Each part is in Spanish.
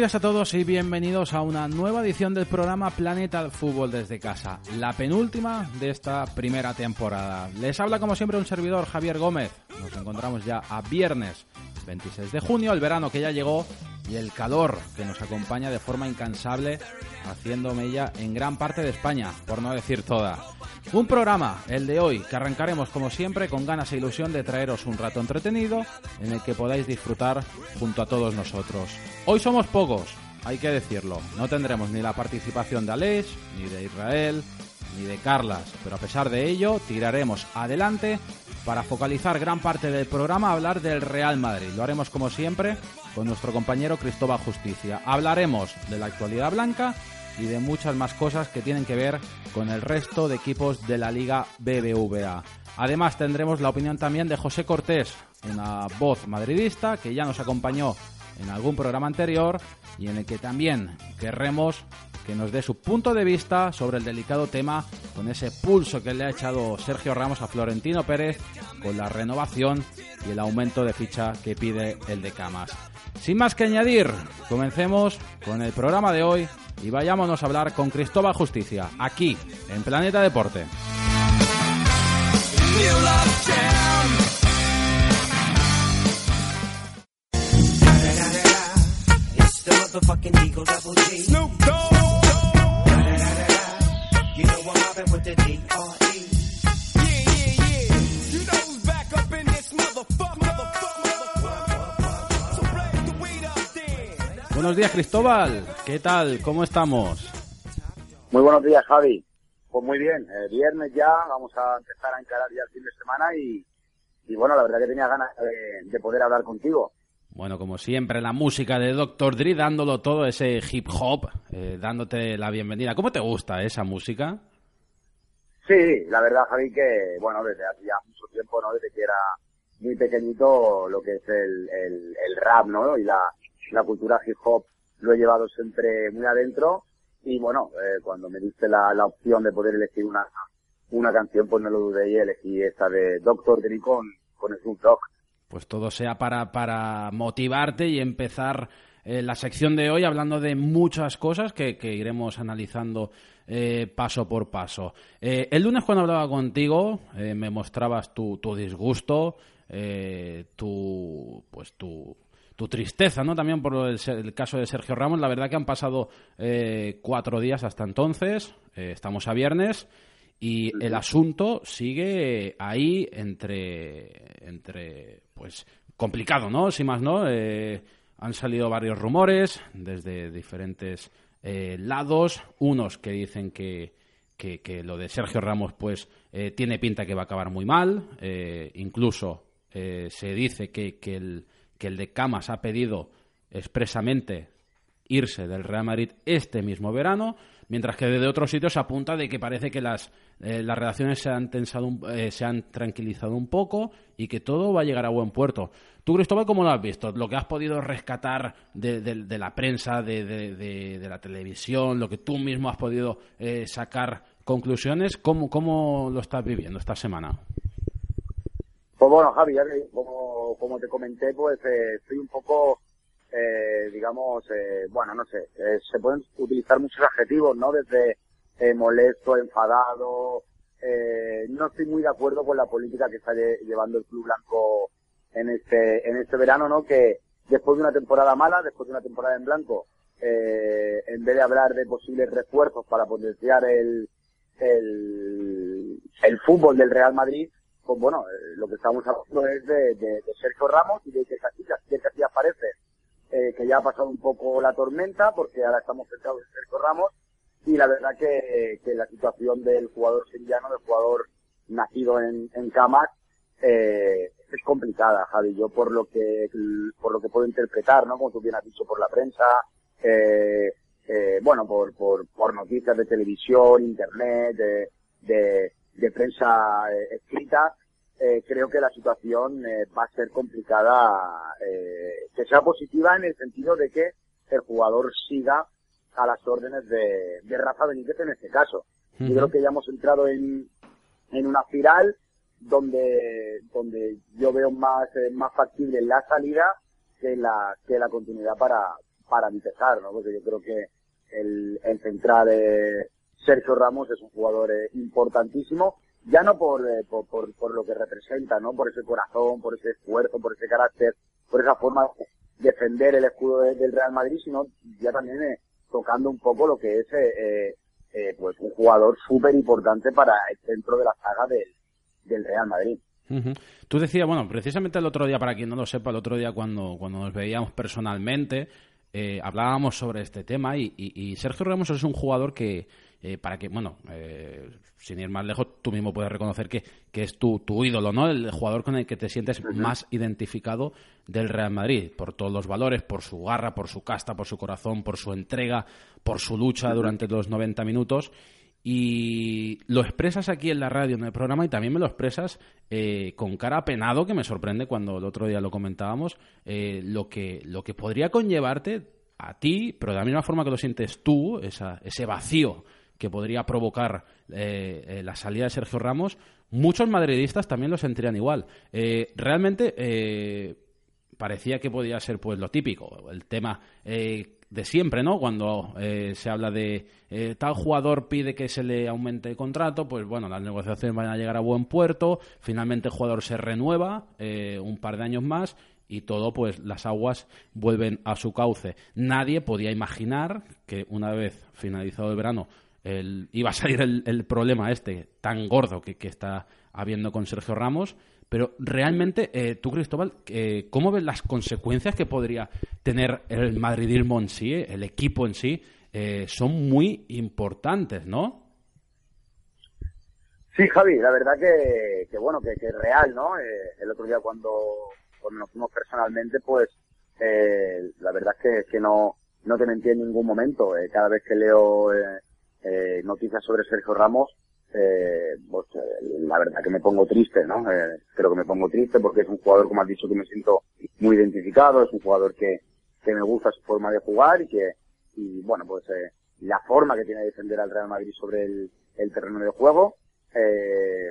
Días a todos y bienvenidos a una nueva edición del programa Planeta Fútbol desde casa, la penúltima de esta primera temporada. Les habla como siempre un servidor Javier Gómez. Nos encontramos ya a viernes 26 de junio, el verano que ya llegó y el calor que nos acompaña de forma incansable haciendo mella en gran parte de España, por no decir toda. Un programa, el de hoy, que arrancaremos como siempre con ganas e ilusión de traeros un rato entretenido en el que podáis disfrutar junto a todos nosotros. Hoy somos pocos, hay que decirlo. No tendremos ni la participación de Aleix, ni de Israel, ni de Carlas, pero a pesar de ello, tiraremos adelante para focalizar gran parte del programa a hablar del Real Madrid. Lo haremos como siempre con nuestro compañero Cristóbal Justicia. Hablaremos de la actualidad blanca y de muchas más cosas que tienen que ver con el resto de equipos de la Liga BBVA. Además tendremos la opinión también de José Cortés, una voz madridista que ya nos acompañó en algún programa anterior y en el que también querremos que nos dé su punto de vista sobre el delicado tema con ese pulso que le ha echado Sergio Ramos a Florentino Pérez con la renovación y el aumento de ficha que pide el de Camas. Sin más que añadir, comencemos con el programa de hoy y vayámonos a hablar con Cristóbal Justicia, aquí, en Planeta Deporte. Buenos días, Cristóbal. ¿Qué tal? ¿Cómo estamos? Muy buenos días, Javi. Pues muy bien, eh, viernes ya, vamos a empezar a encarar ya el fin de semana y, y bueno, la verdad que tenía ganas de, de, poder hablar contigo. Bueno, como siempre, la música de Dr. Dre dándolo todo, ese hip hop, eh, dándote la bienvenida. ¿Cómo te gusta esa música? Sí, la verdad, Javi, que bueno, desde hace ya mucho tiempo, ¿no? Desde que era muy pequeñito, lo que es el, el, el rap, ¿no? Y la, la cultura hip hop lo he llevado siempre muy adentro y bueno, eh, cuando me diste la, la, opción de poder elegir una, una canción, pues no lo dudé y elegí esta de Doctor Dre con, con Snoop Dogg. Pues todo sea para, para motivarte y empezar eh, la sección de hoy hablando de muchas cosas que, iremos analizando eh, paso por paso. Eh, el lunes cuando hablaba contigo eh, me mostrabas tu, tu disgusto, tu, pues tu, tu tristeza, ¿no? También por el, el, caso de Sergio Ramos. La verdad que han pasado cuatro días hasta entonces. Estamos a viernes y el asunto sigue ahí entre, entre, pues, complicado, ¿no? Sin más, ¿no? Eh, han salido varios rumores desde diferentes eh, lados. Unos que dicen que, que, que, lo de Sergio Ramos, pues, eh, tiene pinta que va a acabar muy mal. incluso se dice que, que el que el de Camas ha pedido expresamente irse del Real Madrid este mismo verano, mientras que desde otros sitios apunta de que parece que las, eh, las relaciones se han, tensado eh, se han tranquilizado un poco y que todo va a llegar a buen puerto. Tú, Cristóbal, ¿cómo lo has visto? Lo que has podido rescatar de, la prensa, de, de, la televisión, lo que tú mismo has podido eh, sacar conclusiones, ¿cómo, ¿cómo lo estás viviendo esta semana? Pues bueno, Javi, como, te comenté, pues eh, estoy un poco, eh, digamos, eh, bueno, no sé, se pueden utilizar muchos adjetivos, ¿no? Desde eh, molesto, enfadado, eh, no estoy muy de acuerdo con la política que está llevando el Club Blanco en este, en este verano, ¿no? Que después de una temporada mala, después de una temporada en blanco, eh, en vez de hablar de posibles refuerzos para potenciar el, el, el fútbol del Real Madrid, pues bueno, eh, lo que estamos hablando es de, de, de, Sergio Ramos y de que Casillas, que Casillas parece eh, que ya ha pasado un poco la tormenta, porque ahora estamos centrados en Sergio Ramos, y la verdad que, que la situación del jugador sevillano, del jugador nacido en, en Camac, eh, es complicada, Javi. Yo por lo que, por lo que puedo interpretar, ¿no? Como tú bien has dicho por la prensa, eh, eh, bueno, por, por, por noticias de televisión, internet, de, de, de prensa eh, escrita, eh, creo que la situación eh, va a ser complicada, eh, que sea positiva en el sentido de que el jugador siga a las órdenes de, de Rafa Benítez en este caso. Uh -huh. Yo creo que ya hemos entrado en, en una espiral donde, donde yo veo más, eh, más factible la salida que la, que la continuidad para, para mi pesar, ¿no? Porque yo creo que el, el central eh, Sergio Ramos es un jugador eh, importantísimo, ya no por, eh, por, por, por, lo que representa, ¿no? Por ese corazón, por ese esfuerzo, por ese carácter, por esa forma de defender el escudo del Real Madrid, sino ya también eh, tocando un poco lo que es eh, eh, pues un jugador súper importante para el centro de la saga del, del Real Madrid. Tú decías, bueno, precisamente el otro día, para quien no lo sepa, el otro día cuando, cuando nos veíamos personalmente, eh, hablábamos sobre este tema y, y, Sergio Ramos es un jugador que, eh, para que, bueno, eh, sin ir más lejos, tú mismo puedes reconocer que, que es tu, tu, ídolo, ¿no? El jugador con el que te sientes uh -huh. más identificado del Real Madrid, por todos los valores, por su garra, por su casta, por su corazón, por su entrega, por su lucha uh -huh. durante los 90 minutos y lo expresas aquí en la radio, en el programa, y también me lo expresas eh, con cara apenado, que me sorprende cuando el otro día lo comentábamos, eh, lo, que, lo que podría conllevarte a ti, pero de la misma forma que lo sientes tú, esa, ese vacío que podría provocar eh, la salida de Sergio Ramos, muchos madridistas también lo sentirían igual. realmente parecía que podía ser pues lo típico, el tema de siempre, ¿no? Cuando eh, se habla de eh, tal jugador pide que se le aumente el contrato, pues bueno, las negociaciones van a llegar a buen puerto, finalmente el jugador se renueva eh, un par de años más y todo, pues las aguas vuelven a su cauce. Nadie podía imaginar que una vez finalizado el verano el, iba a salir el, el problema este tan gordo que, está habiendo con Sergio Ramos pero realmente, eh, tú, Cristóbal, eh, ¿cómo ves las consecuencias que podría tener el madridismo en sí, el equipo en sí? Eh, son muy importantes, ¿no? Sí, Javi, la verdad que, bueno, que, es real, ¿no? Eh, el otro día cuando, cuando nos fuimos personalmente, pues eh, la verdad es que, que no, no te mentí en ningún momento. Eh, cada vez que leo eh, noticias sobre Sergio Ramos, eh, pues, eh, la verdad que me pongo triste, ¿no? Eh, creo que me pongo triste porque es un jugador, como has dicho, que me siento muy identificado, es un jugador que, que me gusta su forma de jugar y que, y bueno, pues eh, la forma que tiene de defender al Real Madrid sobre el, el terreno de juego. Eh,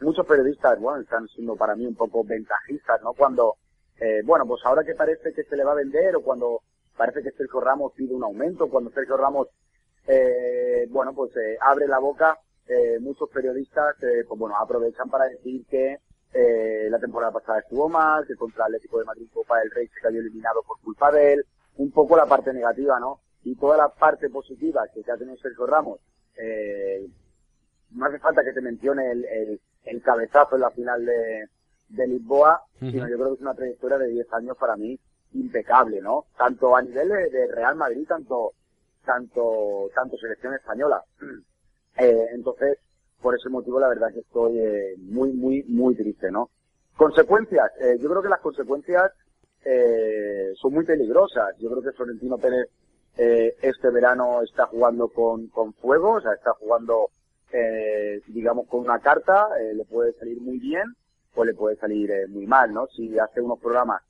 muchos periodistas, bueno, están siendo para mí un poco ventajistas, ¿no? Cuando, eh, bueno, pues ahora que parece que se le va a vender o cuando parece que Sergio Ramos pide un aumento, cuando Sergio Ramos, eh, bueno, pues eh, abre la boca, eh, muchos periodistas eh, pues bueno aprovechan para decir que eh, la temporada pasada estuvo mal, que contra el Atlético de Madrid Copa del Rey se cayó eliminado por culpa de él, un poco la parte negativa, ¿no? Y toda la parte positiva que ha tenido Sergio Ramos, eh, no hace falta que te mencione el, el, el cabezazo en la final de, de Lisboa, uh -huh. sino yo creo que es una trayectoria de 10 años para mí impecable, ¿no? Tanto a nivel de, de Real Madrid, tanto, tanto, tanto selección española. Eh, entonces, por ese motivo, la verdad que estoy eh, muy, muy, muy triste, ¿no? Consecuencias. Eh, yo creo que las consecuencias eh, son muy peligrosas. Yo creo que Florentino Pérez eh, este verano está jugando con, con fuego, o sea, está jugando, eh, digamos, con una carta. Le puede salir muy bien o le puede salir muy mal, ¿no? Si hace unos programas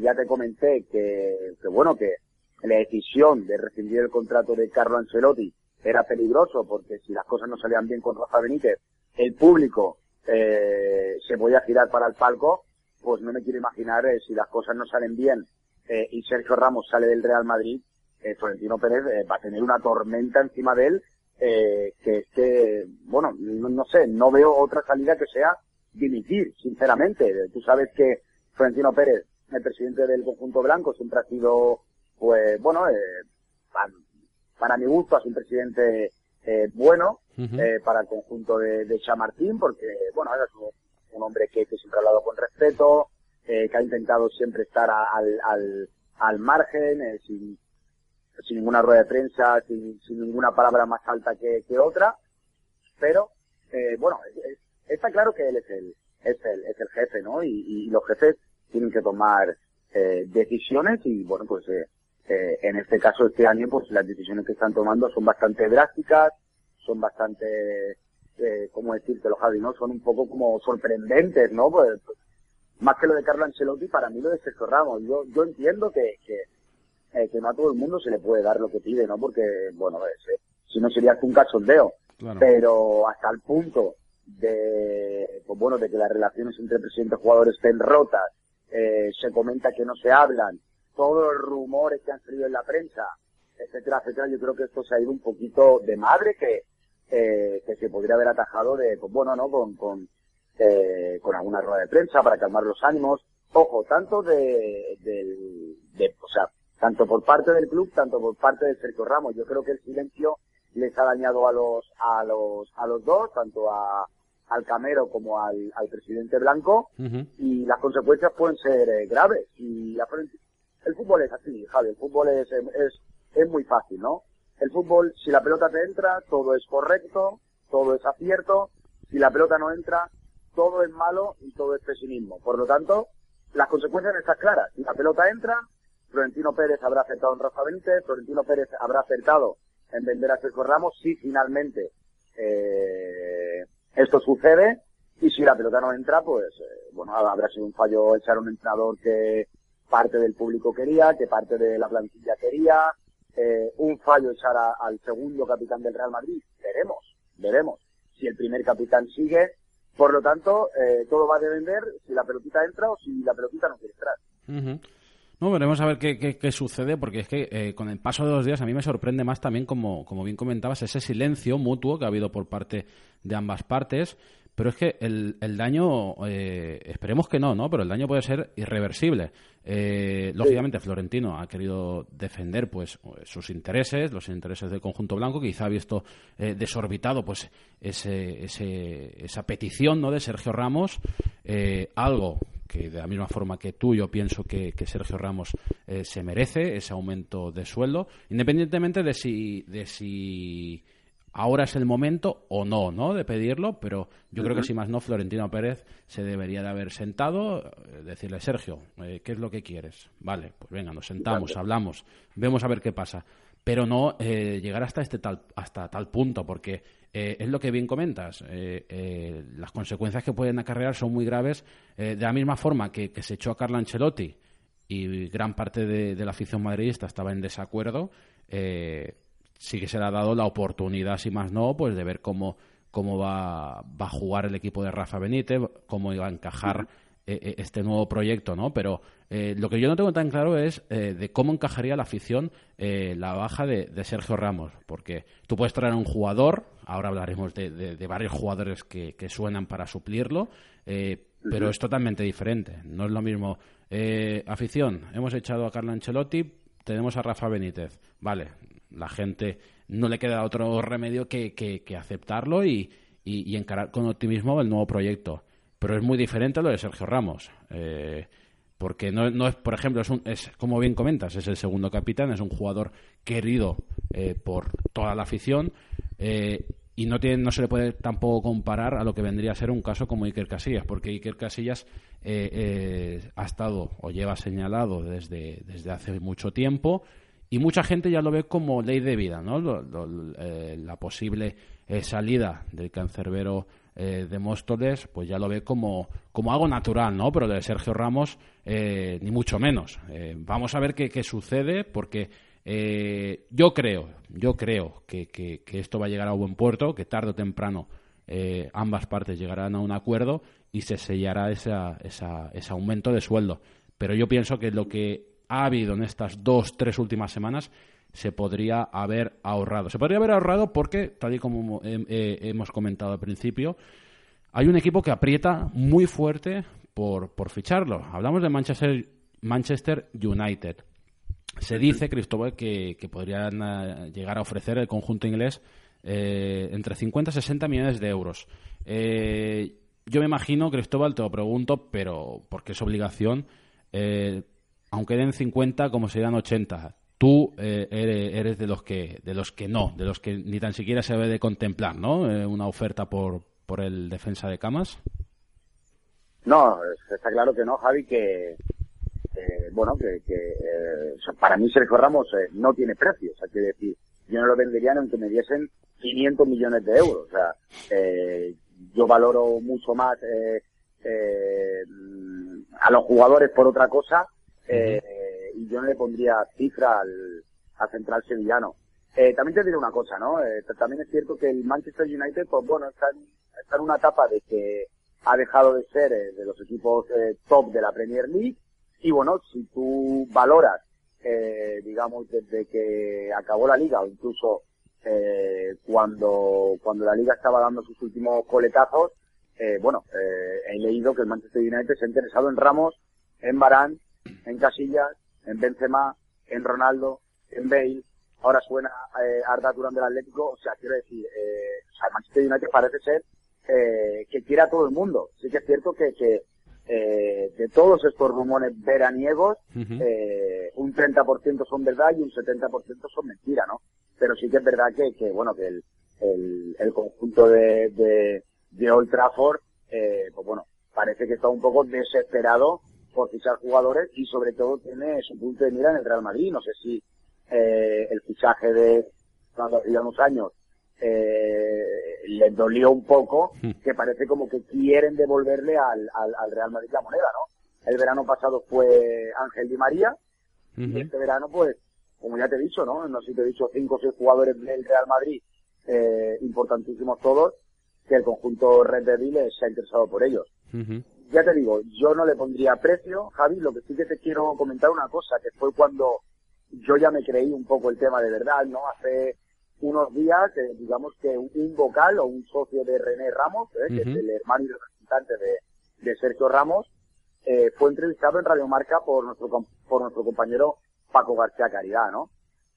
ya te comenté que, que, bueno, que la decisión de rescindir el contrato de Carlo Ancelotti era peligroso porque si las cosas no salían bien con Rafa Benítez, el público eh, se podía girar para el palco, pues no me quiero imaginar eh, si las cosas no salen bien eh, y Sergio Ramos sale del Real Madrid, eh, Florentino Pérez eh, va a tener una tormenta encima de él eh, que es que, bueno, no, no, sé, no veo otra salida que sea dimitir, sinceramente. Tú sabes que Florentino Pérez, el presidente del conjunto blanco, siempre ha sido, pues, bueno, eh, para mi gusto, es un presidente eh, bueno uh -huh. eh, para el conjunto de, de Chamartín, porque, bueno, es un, un hombre que, que, siempre ha hablado con respeto, eh, que ha intentado siempre estar a, al, al, al margen, eh, sin, sin ninguna rueda de prensa, sin, sin ninguna palabra más alta que, que otra, pero, eh, bueno, es, está claro que él es el, es el, es el jefe, ¿no? Y, y los jefes tienen que tomar eh, decisiones y, bueno, pues, eh, eh, en este caso, este año, pues las decisiones que están tomando son bastante drásticas, son bastante, eh, ¿cómo decírtelo, Javi, no? Son un poco como sorprendentes, ¿no? Pues, más que lo de Carlo Ancelotti, para mí lo de Sergio Ramos. Yo, yo entiendo que, que, eh, que no a todo el mundo se le puede dar lo que pide, ¿no? Porque, bueno, es, eh, si no sería un cachondeo. Claro. Pero hasta el punto de, pues bueno, de que las relaciones entre presidente y jugador estén rotas, eh, se comenta que no se hablan, todos los rumores que han salido en la prensa, etcétera, etcétera, yo creo que esto se ha ido un poquito de madre que, eh, que se podría haber atajado de, pues bueno, ¿no? Con, con, eh, con alguna rueda de prensa para calmar los ánimos. Ojo, tanto de, del, de, o sea, tanto por parte del club, tanto por parte de Sergio Ramos. Yo creo que el silencio les ha dañado a los, a los, a los dos, tanto a, al Camero como al, al presidente Blanco, y las consecuencias pueden ser eh, graves. Y el fútbol es así, Javi, el fútbol es, es, es muy fácil, ¿no? El fútbol, si la pelota te entra, todo es correcto, todo es acierto, si la pelota no entra, todo es malo y todo es pesimismo. Por lo tanto, las consecuencias están claras. Si la pelota entra, Florentino Pérez habrá acertado en Rafa Florentino Pérez habrá acertado en vender a Sergio Ramos si finalmente eh, esto sucede y si la pelota no entra, pues eh, bueno, habrá sido un fallo echar a un entrenador que parte del público quería, que parte de la plantilla quería, eh, un fallo echar al segundo capitán del Real Madrid, veremos, veremos si el primer capitán sigue, por lo tanto, eh, todo va a depender si la pelotita entra o si la pelotita no quiere entrar. No, veremos a ver qué, qué, sucede, porque es que eh, con el paso de los días a mí me sorprende más también, como, como bien comentabas, ese silencio mutuo que ha habido por parte de ambas partes. Pero es que el, el daño, eh, esperemos que no, ¿no? Pero el daño puede ser irreversible. Eh, lógicamente, Florentino ha querido defender pues sus intereses, los intereses del conjunto blanco. Quizá ha visto desorbitado pues ese, ese, esa petición ¿no? de Sergio Ramos, algo que de la misma forma que tú, yo pienso que, Sergio Ramos eh, se merece ese aumento de sueldo, independientemente de si, de si ahora es el momento o no, ¿no? De pedirlo, pero yo creo que si más no, Florentino Pérez se debería de haber sentado, eh, decirle, Sergio, eh, ¿qué es lo que quieres? Vale, pues venga, nos sentamos, hablamos, vemos a ver qué pasa. Pero no llegar hasta este tal, hasta tal punto, porque eh, es lo que bien comentas. Eh, eh, las consecuencias que pueden acarrear son muy graves. de la misma forma que, se echó a Carlo Ancelotti y gran parte de, la afición madridista estaba en desacuerdo, sí que se le ha dado la oportunidad, si más no, pues de ver cómo, cómo va, va a jugar el equipo de Rafa Benítez, cómo iba a encajar eh, eh, este nuevo proyecto, ¿no? Pero eh, lo que yo no tengo tan claro es de cómo encajaría la afición la baja de, Sergio Ramos, porque tú puedes traer a un jugador, ahora hablaremos de, varios jugadores que, suenan para suplirlo, pero es totalmente diferente. No es lo mismo. afición, hemos echado a Carlo Ancelotti, tenemos a Rafa Benítez. Vale, la gente no le queda otro remedio que, aceptarlo y, y encarar con optimismo el nuevo proyecto pero es muy diferente a lo de Sergio Ramos. Eh, porque no, no, es, por ejemplo, es, un, es, como bien comentas, es el segundo capitán, es un jugador querido eh, por toda la afición eh, y no, tiene, no se le puede tampoco comparar a lo que vendría a ser un caso como Iker Casillas, porque Iker Casillas ha estado o lleva señalado desde, desde hace mucho tiempo y mucha gente ya lo ve como ley de vida, ¿no? la posible salida del cancerbero eh, de Móstoles, pues ya lo ve como, como algo natural, ¿no? Pero de Sergio Ramos, eh, ni mucho menos. Eh, vamos a ver qué, qué sucede, porque yo creo, yo creo que, que, esto va a llegar a buen puerto, que tarde o temprano ambas partes llegarán a un acuerdo y se sellará esa, esa, ese aumento de sueldo. Pero yo pienso que lo que ha habido en estas dos, tres últimas semanas se podría haber ahorrado. Se podría haber ahorrado porque, tal y como eh, hemos comentado al principio, hay un equipo que aprieta muy fuerte por, por ficharlo. Hablamos de Manchester, Manchester United. Se dice, Cristóbal, que, que podrían eh, llegar a ofrecer el conjunto inglés eh, entre 50 y 60 millones de euros. yo me imagino, Cristóbal, te lo pregunto, pero porque es obligación, aunque den 50, como serían 80, tú eh, eres, de los que de los que no, de los que ni tan siquiera se debe de contemplar, ¿no? Eh, una oferta por, por el defensa de Camas. No, está claro que no, Javi, que bueno, que, que para mí Sergio Ramos eh, no tiene precio, o sea, quiere decir, yo no lo vendería aunque me diesen 500 millones de euros, o sea, yo valoro mucho más a los jugadores por otra cosa, y yo no le pondría cifra al, central sevillano. Eh, también te diré una cosa, ¿no? Eh, también es cierto que el Manchester United, pues bueno, está en, está en una etapa de que ha dejado de ser eh, de los equipos top de la Premier League y bueno, si tú valoras eh, digamos, desde que acabó la liga o incluso eh, cuando, cuando la liga estaba dando sus últimos coletazos, eh, bueno, eh, he leído que el Manchester United se ha interesado en Ramos, en Barán, en Casillas, en Benzema, en Ronaldo, en Bale, ahora suena eh, Arda Turán del Atlético, o sea, quiero decir, eh, o sea, Manchester United parece ser eh, que quiere a todo el mundo. Sí que es cierto que, que eh, de todos estos rumores veraniegos, eh, un 30% son verdad y un 70% son mentira, ¿no? Pero sí que es verdad que, que bueno, que el, el, el conjunto de, de, de Old Trafford, eh, pues bueno, parece que está un poco desesperado por fichar jugadores y sobre todo tiene su punto de mira en el Real Madrid. No sé si eh, el fichaje de cuando hacía unos años eh, le dolió un poco, que parece como que quieren devolverle al, al, al Real Madrid la moneda, ¿no? El verano pasado fue Ángel Di María, y este verano, pues, como ya te he dicho, ¿no? No sé si te he dicho cinco o seis jugadores del Real Madrid, eh, importantísimos todos, que el conjunto Red Devil se ha interesado por ellos. Ya te digo, yo no le pondría precio, Javi, lo que sí que te quiero comentar una cosa, que fue cuando yo ya me creí un poco el tema de verdad, ¿no? Hace unos días, eh, digamos que un, vocal o un socio de René Ramos, eh, que es el hermano y representante de, de Sergio Ramos, eh, fue entrevistado en Radio Marca por nuestro, por nuestro compañero Paco García Caridad, ¿no?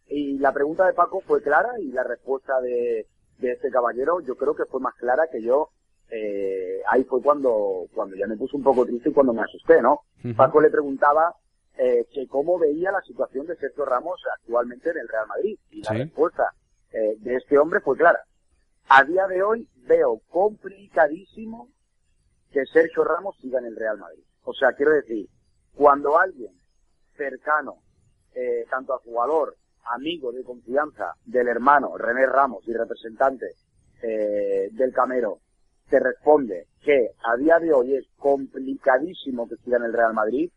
Y la pregunta de Paco fue clara y la respuesta de, de este caballero yo creo que fue más clara que yo. Eh, ahí fue cuando, cuando ya me puse un poco triste y cuando me asusté, ¿no? Paco le preguntaba eh, que cómo veía la situación de Sergio Ramos actualmente en el Real Madrid. Y la respuesta eh, de este hombre fue clara. A día de hoy veo complicadísimo que Sergio Ramos siga en el Real Madrid. O sea, quiero decir, cuando alguien cercano, eh, tanto al jugador, amigo de confianza del hermano René Ramos y representante eh, del Camero, te responde que a día de hoy es complicadísimo que siga en el Real Madrid,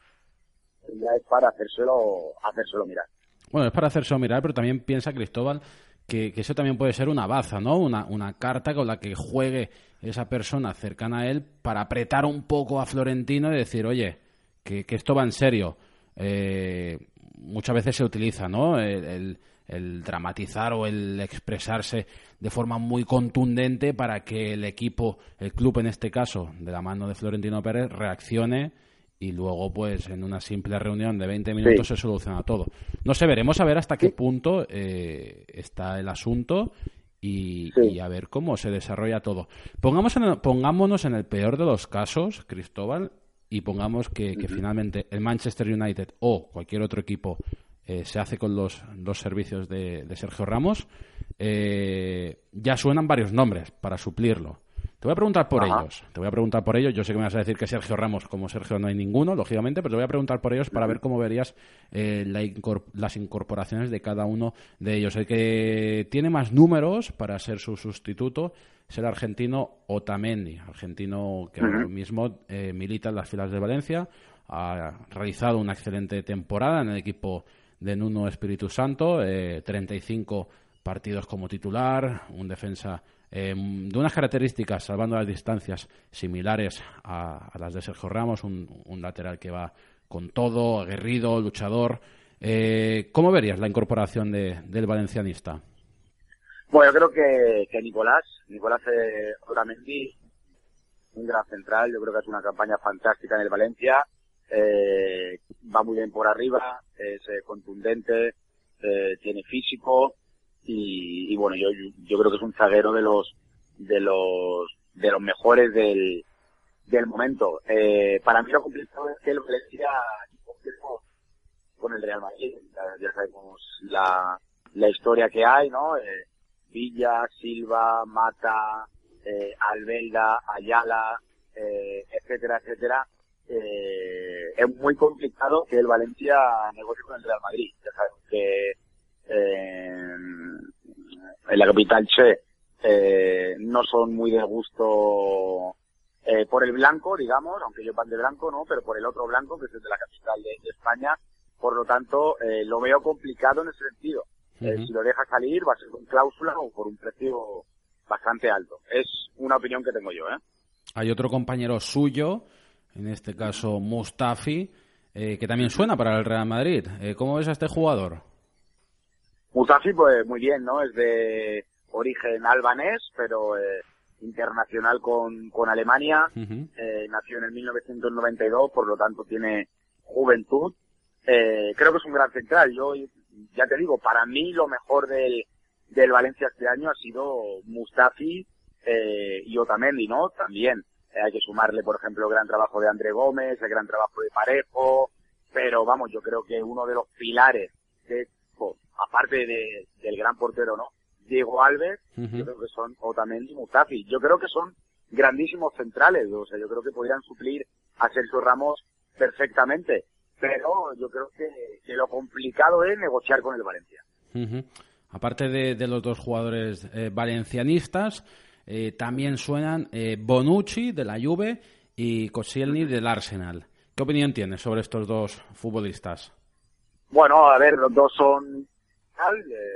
ya es para hacérselo, hacérselo mirar. Bueno, es para hacerse mirar, pero también piensa Cristóbal que, eso también puede ser una baza, ¿no? Una, una carta con la que juegue esa persona cercana a él para apretar un poco a Florentino y decir, oye, que, esto va en serio. Eh, muchas veces se utiliza, ¿no? El- el dramatizar o el expresarse de forma muy contundente para que el equipo, el club en este caso, de la mano de Florentino Pérez, reaccione y luego pues en una simple reunión de 20 minutos se soluciona todo. No sé, veremos a ver hasta qué punto eh, está el asunto y, Sí. y a ver cómo se desarrolla todo. Pongamos en el- pongámonos en el peor de los casos, Cristóbal, y pongamos que, que finalmente el Manchester United o cualquier otro equipo eh, se hace con los, los servicios de, de Sergio Ramos, eh, ya suenan varios nombres para suplirlo. Te voy a preguntar por Ajá. ellos. Te voy a preguntar por ellos. Yo sé que me vas a decir que Sergio Ramos, como Sergio no hay ninguno, lógicamente, pero te voy a preguntar por ellos para ver cómo verías eh, la las incorporaciones de cada uno de ellos. El que tiene más números para ser su sustituto es el argentino Otamendi, argentino que ahora mismo eh, milita en las filas de Valencia, ha realizado una excelente temporada en el equipo de Nuno Espíritu Santo, eh, 35 partidos como titular, un defensa eh, de unas características, salvando las distancias, similares a, las de Sergio Ramos, un, lateral que va con todo, aguerrido, luchador. Eh, ¿Cómo verías la incorporación de- del valencianista? Bueno, yo creo que, que Nicolás, Nicolás eh, Otamendi, un gran central, yo creo que es una campaña fantástica en el Valencia, eh, va muy bien por arriba, es eh, contundente, eh, tiene físico y, y bueno, yo, yo creo que es un zaguero de los de los de los mejores del, del momento. Eh, para mí lo complicado es que Valencia complejo con el Real Madrid, ya, sabemos la, la historia que hay, ¿no? Villa, Silva, Mata, eh, Albelda, Ayala, etcétera, etcétera. Eh, es muy complicado que el Valencia negocie con el Real Madrid. Ya sabemos que eh, en la capital Che eh, no son muy de gusto eh, por el blanco, digamos, aunque ellos van de blanco, ¿no? Pero por el otro blanco, que es el de la capital de, de España. Por lo tanto, eh, lo veo complicado en ese sentido. Eh, si lo deja salir, va a ser con cláusula o por un precio bastante alto. Es una opinión que tengo yo, ¿eh? Hay otro compañero suyo, en este caso Mustafi, que también suena para el Real Madrid. ¿Cómo ves a este jugador? Mustafi, pues muy bien, ¿no? Es de origen albanés, pero internacional con, con Alemania. nació en el 1992, por lo tanto tiene juventud. creo que es un gran central. Yo ya te digo, para mí lo mejor del, del Valencia este año ha sido Mustafi eh, y Otamendi, ¿no? También eh, hay que sumarle, por ejemplo, el gran trabajo de André Gómez, el gran trabajo de Parejo, pero vamos, yo creo que uno de los pilares, de, aparte de, del gran portero, ¿no? Diego Alves, yo creo que son Otamendi y Mustafi. Yo creo que son grandísimos centrales, o sea, yo creo que podrían suplir a Sergio Ramos perfectamente pero yo creo que, lo complicado es negociar con el Valencia. Aparte de, los dos jugadores eh, valencianistas, eh, también suenan eh, Bonucci de la Juve y Koscielny del Arsenal. ¿Qué opinión tienes sobre estos dos futbolistas? Bueno, a ver, los dos son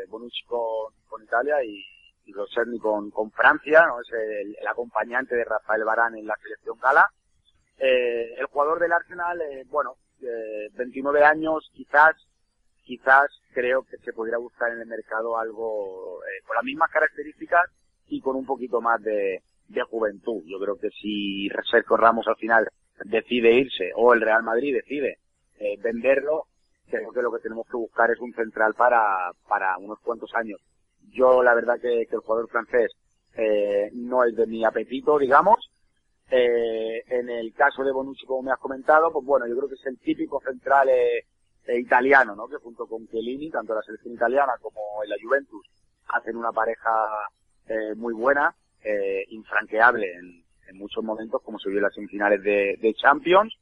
Bonucci con, Italia y, y con, con Francia, ¿no? es el, acompañante de Rafael Barán en la selección gala. el jugador del Arsenal, bueno, 29 años, quizás, quizás creo que se podría buscar en el mercado algo eh, con las mismas características y con un poquito más de, juventud. Yo creo que si Sergio Ramos al final decide irse o el Real Madrid decide eh, venderlo, creo que lo que tenemos que buscar es un central para, para unos cuantos años. Yo la verdad que, que el jugador francés eh, no es de mi apetito, digamos, eh, en el caso de Bonucci, como me has comentado, pues bueno, yo creo que es el típico central eh, eh, italiano, ¿no? Que junto con Chiellini, tanto la selección italiana como en la Juventus, hacen una pareja eh, muy buena, eh, infranqueable en, en, muchos momentos, como se vio en las semifinales de, de, Champions.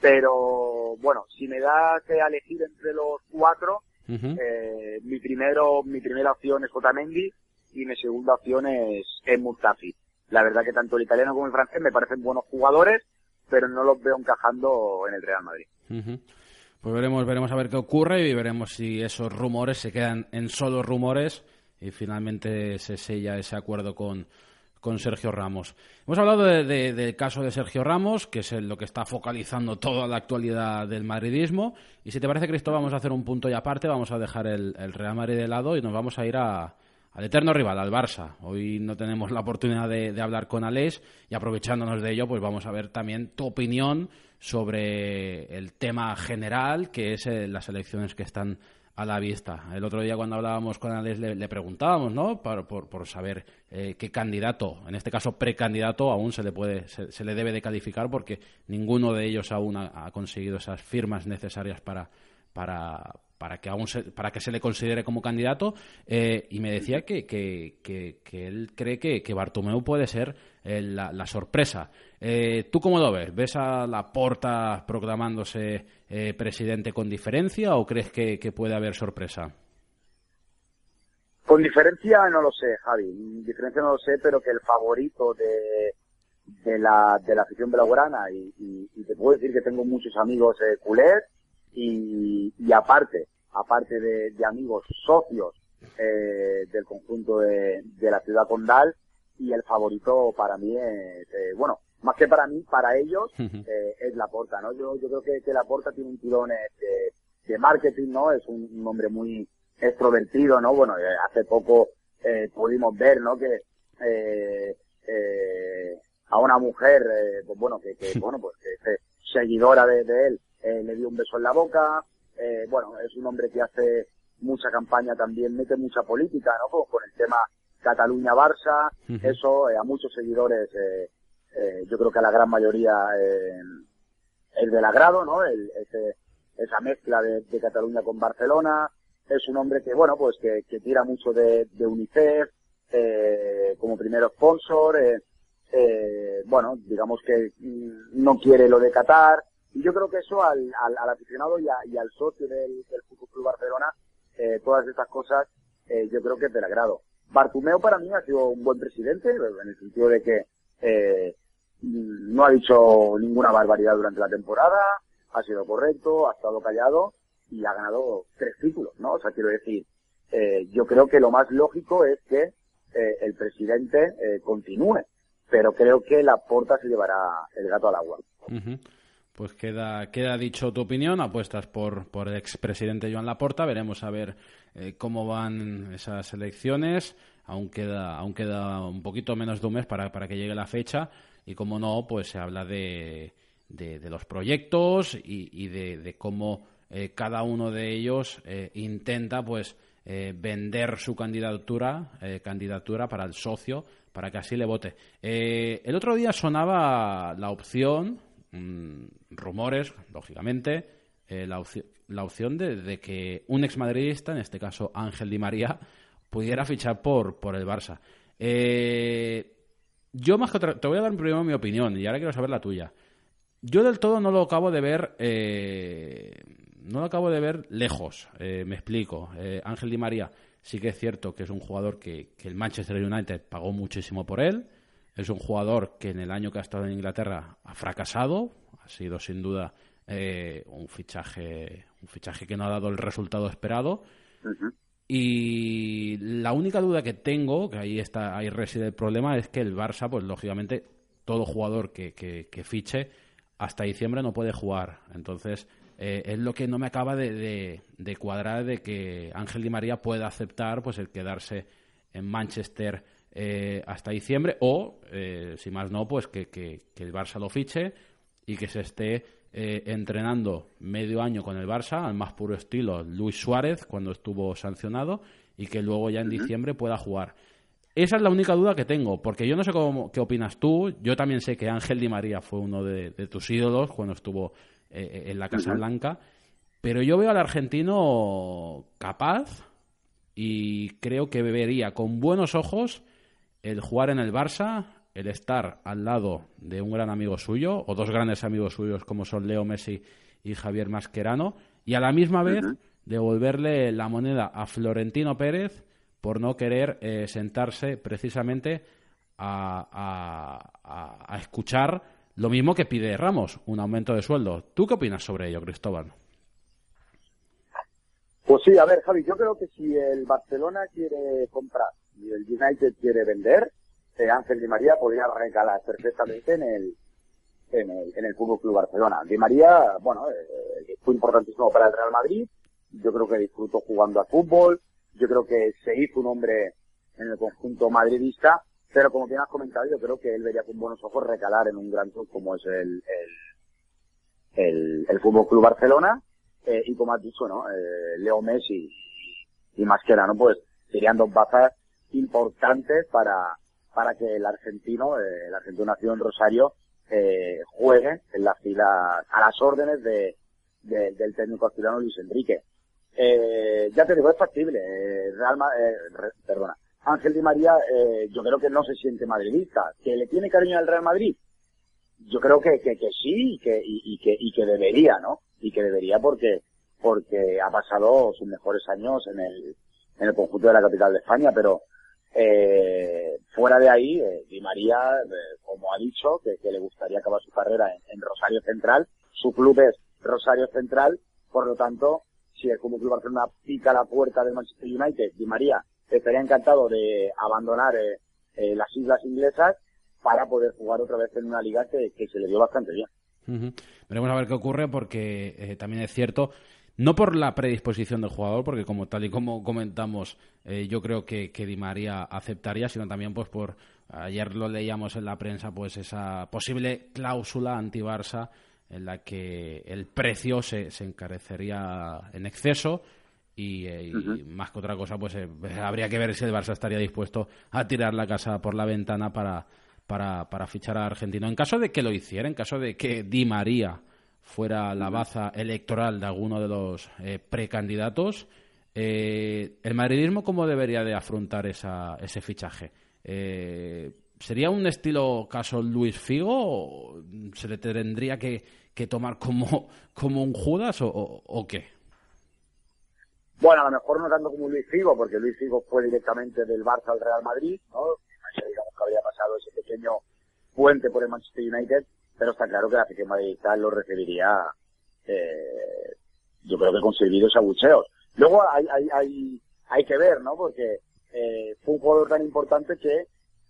Pero bueno, si me da que elegir entre los cuatro, eh, mi primero, mi primera opción es Otamendi y mi segunda opción es, es Mustafi la verdad que tanto el italiano como el francés me parecen buenos jugadores, pero no los veo encajando en el Real Madrid. Pues veremos, veremos a ver qué ocurre y veremos si esos rumores se quedan en solo rumores y finalmente se sella ese acuerdo con, con Sergio Ramos. Hemos hablado del caso de Sergio Ramos, que es lo que está focalizando toda la actualidad del madridismo. Y si te parece, Cristo, vamos a hacer un punto y aparte, vamos a dejar el Real Madrid de lado y nos vamos a ir al eterno rival, al Barça. Hoy no tenemos la oportunidad de, hablar con Aleix y aprovechándonos de ello, pues vamos a ver también tu opinión sobre el tema general, que es eh, las elecciones que están a la vista. El otro día cuando hablábamos con Aleix le, preguntábamos, ¿no? Por, saber eh, qué candidato, en este caso precandidato, aún se le puede, se, le debe de calificar porque ninguno de ellos aún ha conseguido esas firmas necesarias para para, para que aún se, para que se le considere como candidato eh, y me decía que, que, que, él cree que, Bartomeu puede ser eh, la, sorpresa. Eh, ¿Tú cómo lo ves? ¿Ves a la porta proclamándose presidente con diferencia o crees que, puede haber sorpresa? Con diferencia no lo sé, Javi. Diferencia no lo sé, pero que el favorito de, de la, de la afición y, y, te puedo decir que tengo muchos amigos eh, culés y, y aparte, aparte de, de amigos socios eh, del conjunto de, de, la ciudad condal y el favorito para mí es, eh, bueno, más que para mí, para ellos eh, es la porta, ¿no? Yo, yo creo que, que la porta tiene un tirón de, de marketing, ¿no? Es un, un, hombre muy extrovertido, ¿no? Bueno, eh, hace poco eh, pudimos ver, ¿no? Que eh, eh, a una mujer, eh, pues bueno, que, que bueno, pues que seguidora de, de él, eh, le dio un beso en la boca, eh, bueno, es un hombre que hace mucha campaña también, mete mucha política, ¿no? Con, el tema Cataluña-Barça, eso eh, a muchos seguidores, eh, eh, yo creo que a la gran mayoría eh, es del agrado, ¿no? El, ese, esa mezcla de, Cataluña con Barcelona, es un hombre que, bueno, pues que, tira mucho de, de UNICEF, eh, como primero sponsor, eh, eh, bueno, digamos que mm, no quiere lo de Qatar, y yo creo que eso al, al, aficionado y, al socio del, Fútbol Club Barcelona, eh, todas estas cosas, yo creo que es del agrado. Bartumeo para mí ha sido un buen presidente, en el sentido de que eh, no ha dicho ninguna barbaridad durante la temporada, ha sido correcto, ha estado callado y ha ganado tres títulos, ¿no? O sea, quiero decir, eh, yo creo que lo más lógico es que eh, el presidente eh, continúe, pero creo que la porta se llevará el gato al agua. pues queda, queda dicho tu opinión, apuestas por, por el expresidente Joan Laporta, veremos a ver eh, cómo van esas elecciones, aún queda, aún queda un poquito menos de un mes para, para que llegue la fecha, y como no, pues se habla de, de, los proyectos y, y de, cómo eh, cada uno de ellos eh, intenta pues vender su candidatura, candidatura para el socio, para que así le vote. el otro día sonaba la opción Mm, rumores, lógicamente, eh, la, opción de, que un exmadridista, en este caso Ángel Di María, pudiera fichar por, por el Barça. Eh, yo más que te voy a dar primero mi opinión y ahora quiero saber la tuya. Yo del todo no lo acabo de ver, eh, no lo acabo de ver lejos. me explico. Ángel Di María sí que es cierto que es un jugador que, el Manchester United pagó muchísimo por él. Es un jugador que en el año que ha estado en Inglaterra ha fracasado, ha sido sin duda eh, un fichaje un fichaje que no ha dado el resultado esperado. Y la única duda que tengo, que ahí está, ahí reside el problema, es que el Barça, pues lógicamente, todo jugador que, que, fiche hasta diciembre no puede jugar. Entonces, eh, es lo que no me acaba de, de, cuadrar de que Ángel Di María pueda aceptar pues el quedarse en Manchester eh, hasta diciembre o, eh, si más no, pues que, que, el Barça lo fiche y que se esté eh, entrenando medio año con el Barça al más puro estilo Luis Suárez cuando estuvo sancionado y que luego ya en diciembre pueda jugar. Esa es la única duda que tengo, porque yo no sé cómo, qué opinas tú. Yo también sé que Ángel Di María fue uno de, tus ídolos cuando estuvo en la Casa Blanca, pero yo veo al argentino capaz y creo que bebería con buenos ojos el jugar en el Barça, el estar al lado de un gran amigo suyo, o dos grandes amigos suyos como son Leo Messi y Javier Mascherano, y a la misma vez devolverle la moneda a Florentino Pérez por no querer eh, sentarse precisamente a, a, escuchar lo mismo que pide Ramos, un aumento de sueldo. ¿Tú qué opinas sobre ello, Cristóbal? Pues sí, a ver, Javi, yo creo que si el Barcelona quiere comprar y el United quiere vender, eh, Ángel Di María podría recalar perfectamente en el en el, en el Fútbol Club Barcelona. Di María, bueno, eh, fue importantísimo para el Real Madrid. Yo creo que disfrutó jugando al fútbol. Yo creo que se hizo un hombre en el conjunto madridista. Pero como bien has comentado, yo creo que él vería con buenos ojos recalar en un gran club como es el, el, el, Fútbol Club Barcelona. Eh, y como has dicho, ¿no? Eh, Leo Messi y Mascherano, pues serían dos bazas importantes para, para que el argentino, eh, el argentino nacido en Rosario, eh, juegue en las filas a las órdenes de, del técnico asturiano Luis Enrique. Eh, ya te digo, es factible. Eh, Real eh, perdona. Ángel Di María, yo creo que no se siente madridista. ¿Que le tiene cariño al Real Madrid? Yo creo que, que, que sí y que, y, que, y que debería, ¿no? Y que debería porque, porque ha pasado sus mejores años en el, en el conjunto de la capital de España, pero eh, fuera de ahí, eh, Di María, eh, como ha dicho, que, le gustaría acabar su carrera en, Rosario Central. Su club es Rosario Central, por lo tanto, si el Club Barcelona pica la puerta del Manchester United, Di María estaría encantado de abandonar eh, las islas inglesas para poder jugar otra vez en una liga que, se le dio bastante bien. Veremos a ver qué ocurre porque también es cierto no por la predisposición del jugador, porque como tal y como comentamos, eh, yo creo que, que, Di María aceptaría, sino también pues por ayer lo leíamos en la prensa, pues esa posible cláusula anti-Barça en la que el precio se, se encarecería en exceso y, eh, más que otra cosa, pues eh, habría que ver si el Barça estaría dispuesto a tirar la casa por la ventana para, para, para fichar a Argentino. En caso de que lo hiciera, en caso de que Di María fuera la baza electoral de alguno de los eh, precandidatos, eh, ¿el madridismo cómo debería de afrontar esa, ese fichaje? Eh, ¿Sería un estilo caso Luis Figo o se le tendría que, tomar como, como un Judas o, qué? Bueno, a lo mejor no tanto como Luis Figo, porque Luis Figo fue directamente del Barça al Real Madrid, ¿no? Digamos que habría pasado ese pequeño puente por el Manchester United, pero está claro que la afición madridista lo recibiría, eh, yo creo que con servidos abucheos. Luego hay, hay, hay, hay que ver, ¿no? Porque eh, fue un jugador tan importante que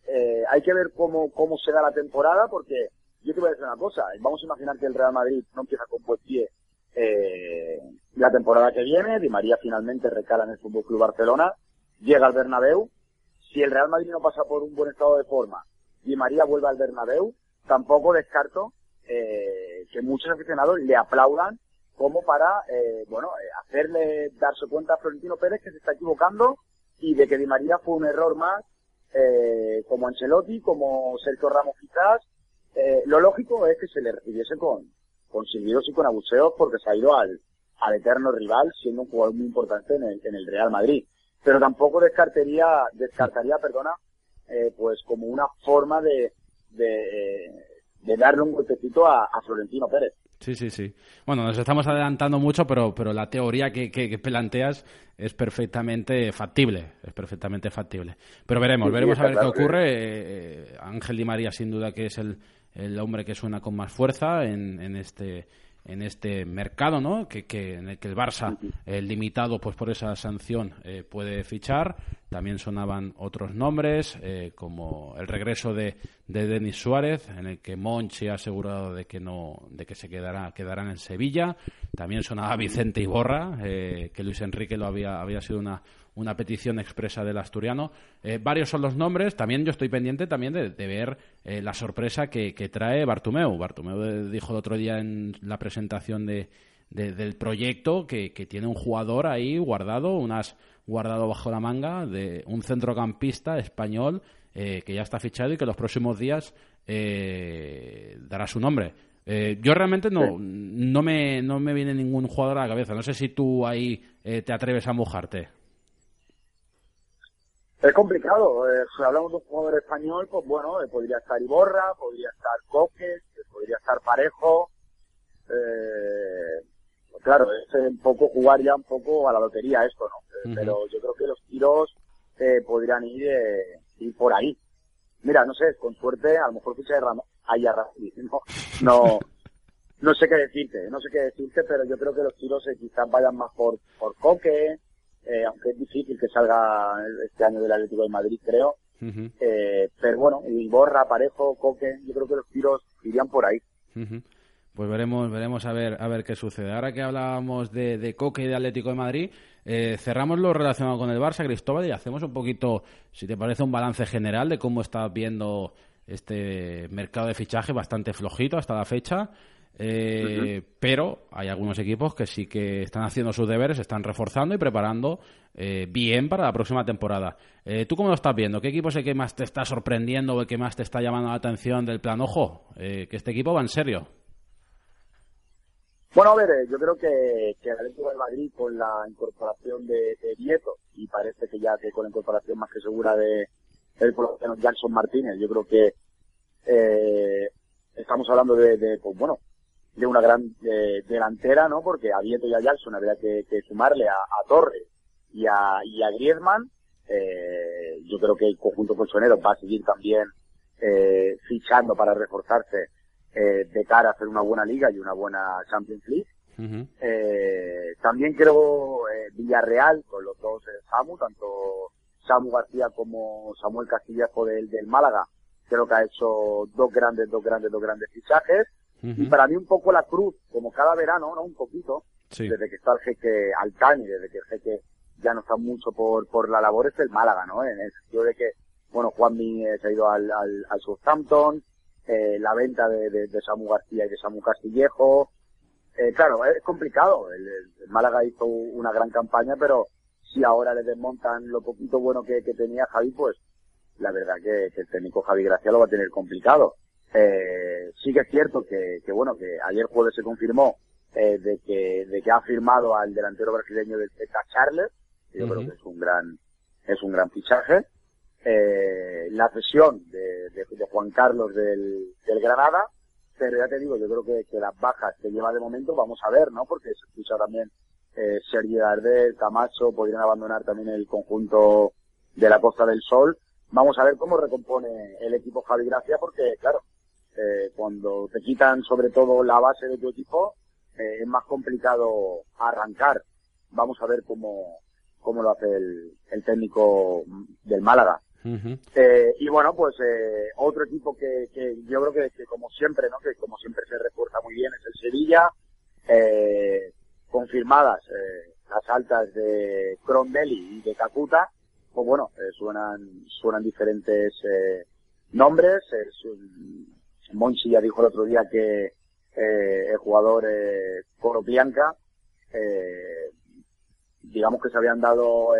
eh, hay que ver cómo, cómo se da la temporada, porque yo te voy a decir una cosa, vamos a imaginar que el Real Madrid no empieza con buen pie eh, la temporada que viene, Di María finalmente recala en el Fútbol Club Barcelona, llega al Bernabéu, si el Real Madrid no pasa por un buen estado de forma, Di María vuelve al Bernabéu, tampoco descarto eh, que muchos aficionados le aplaudan como para, eh, bueno, eh, hacerle darse cuenta a Florentino Pérez que se está equivocando y de que Di María fue un error más, eh, como Ancelotti, como Sergio Ramos quizás. Eh, lo lógico es que se le recibiese con, con silbidos y con abuseos porque se ha ido al, al eterno rival siendo un jugador muy importante en el, en el Real Madrid. Pero tampoco descartaría, descartaría, perdona, eh, pues como una forma de, de, de darle un golpecito a, a Florentino Pérez. Sí, sí, sí. Bueno, nos estamos adelantando mucho, pero, pero la teoría que, que, que planteas es perfectamente factible, es perfectamente factible. Pero veremos, Sí, sí, veremos a ver qué que- ocurre. Eh, Ángel Di María, sin duda, que es el, el hombre que suena con más fuerza en, en este en este mercado, ¿no? Que, que en el que el Barça, eh, limitado pues por esa sanción, eh, puede fichar. También sonaban otros nombres, eh, como el regreso de, de Denis Suárez, en el que Monchi ha asegurado de que no, de que se quedará, quedarán en Sevilla. También sonaba Vicente Iborra, eh, que Luis Enrique lo había, había sido una, una petición expresa del asturiano. Eh, varios son los nombres. También yo estoy pendiente también de, de ver eh, la sorpresa que, que trae Bartumeu. Bartumeu eh, dijo el otro día en la presentación de, de- del proyecto que, que tiene un jugador ahí guardado, unas guardado bajo la manga de un centrocampista español eh, que ya está fichado y que los próximos días eh, dará su nombre. Eh, yo realmente no, no, me, no me viene ningún jugador a la cabeza. No sé si tú ahí eh, te atreves a mojarte. Es complicado. eh, si hablamos de un jugador español, pues bueno, eh, podría estar Iborra, podría estar Coque, eh, podría estar Parejo. Eh, pues claro, es un poco jugar ya un poco a la lotería esto, ¿no? Eh. Pero yo creo que los tiros eh, podrían ir, eh, ir por ahí. Mira, no sé, con suerte, a lo mejor ficha de Ramos, ahí a no, no, no sé qué decirte, no sé qué decirte, pero yo creo que los tiros eh, quizás vayan más por, por Coque, eh, aunque es difícil que salga este año del Atlético de Madrid, creo. Eh, pero bueno, Iborra, Parejo, Coque, yo creo que los tiros irían por ahí. Pues veremos, veremos a ver, a ver qué sucede. Ahora que hablábamos de, de Coque y de Atlético de Madrid, eh, cerramos lo relacionado con el Barça, Cristóbal, y hacemos un poquito, si te parece, un balance general de cómo estás viendo este mercado de fichaje bastante flojito hasta la fecha. Eh, Pero hay algunos equipos que sí que están haciendo sus deberes, están reforzando y preparando eh, bien para la próxima temporada. Eh, ¿Tú cómo lo estás viendo? ¿Qué equipo es el que más te está sorprendiendo o el que más te está llamando la atención del plan? Ojo, eh, que este equipo va en serio. Bueno, a ver, eh, yo creo que, que el Atlético de Madrid con la incorporación de, de Vieto y parece que ya que con la incorporación más que segura de el Jackson Martínez, yo creo que eh, estamos hablando de, de, pues bueno, de una gran eh, delantera, ¿no? Porque a Vieto y a Jackson habría que, que sumarle a, a Torres y a, y a Griezmann. Eh, yo creo que el conjunto colchonero va a seguir también eh, fichando para reforzarse eh, de cara a hacer una buena liga y una buena Champions League. Eh, también creo Villarreal con los dos Samu, tanto Samu García como Samuel Castillejo del, del Málaga, creo que ha hecho dos grandes, dos grandes, dos grandes fichajes. Y para mí un poco la cruz, como cada verano, ¿no? Un poquito, Sí. desde que está el jeque Altani, desde que el jeque ya no está mucho por, por la labor, es el Málaga, ¿no? En el sentido de que, bueno, Juanmi eh, se ha ido al, al, al Southampton, eh, la venta de, de, de Samu García y de Samu Castillejo. Eh, claro, es complicado. El, el- el Málaga hizo una gran campaña, pero si ahora le desmontan lo poquito bueno que, que tenía Javi, pues la verdad que, que el técnico Javi Gracia lo va a tener complicado. Eh, sí que es cierto que, que bueno, que ayer jueves se confirmó eh, de que de que ha firmado al delantero brasileño del Zeta Charles, que yo creo que es un gran es un gran fichaje. Eh, la cesión de, de, de Juan Carlos del, del Granada, pero ya te digo, yo creo que, que las bajas que lleva de momento vamos a ver, ¿no? Porque se escucha también eh, Sergio Gardel, Camacho, podrían abandonar también el conjunto de la Costa del Sol. Vamos a ver cómo recompone el equipo Javi Gracia, porque claro, eh, cuando te quitan sobre todo la base de tu equipo, eh, es más complicado arrancar. Vamos a ver cómo, cómo lo hace el, el técnico del Málaga. eh, y bueno, pues eh, otro equipo que, que yo creo que, como siempre, ¿no? Que como siempre se refuerza muy bien es el Sevilla. Eh, confirmadas eh, las altas de Crondelli y de Kakuta, pues bueno, suenan suenan diferentes eh, nombres. Monchi ya dijo el otro día que el jugador eh, Coropianca, digamos que se habían dado